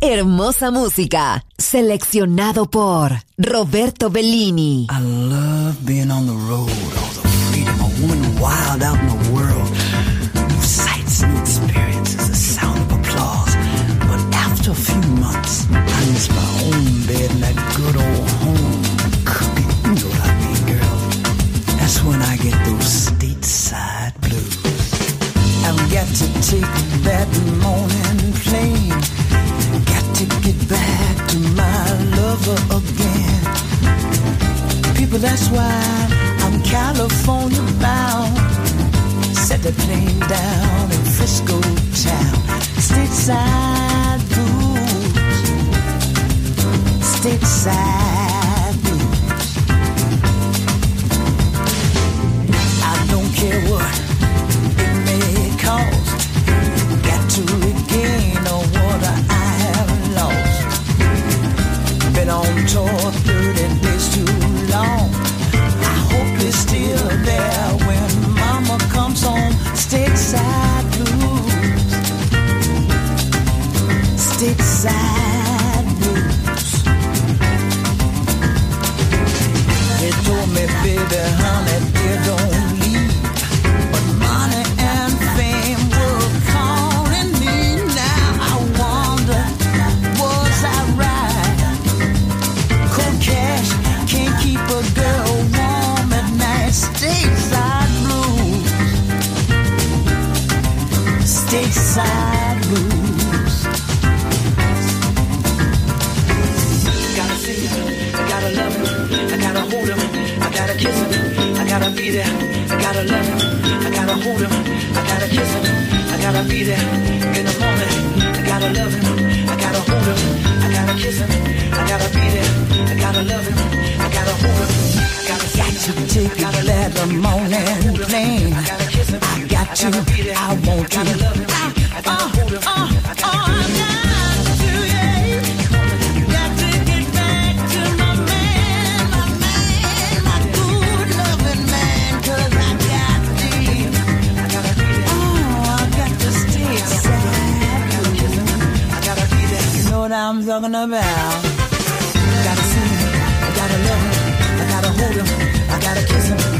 hermosa, música. Seleccionado por Roberto Bellini. I love being on the road. the talking about? Gotta see him, I gotta love him, I gotta hold him, I gotta kiss him.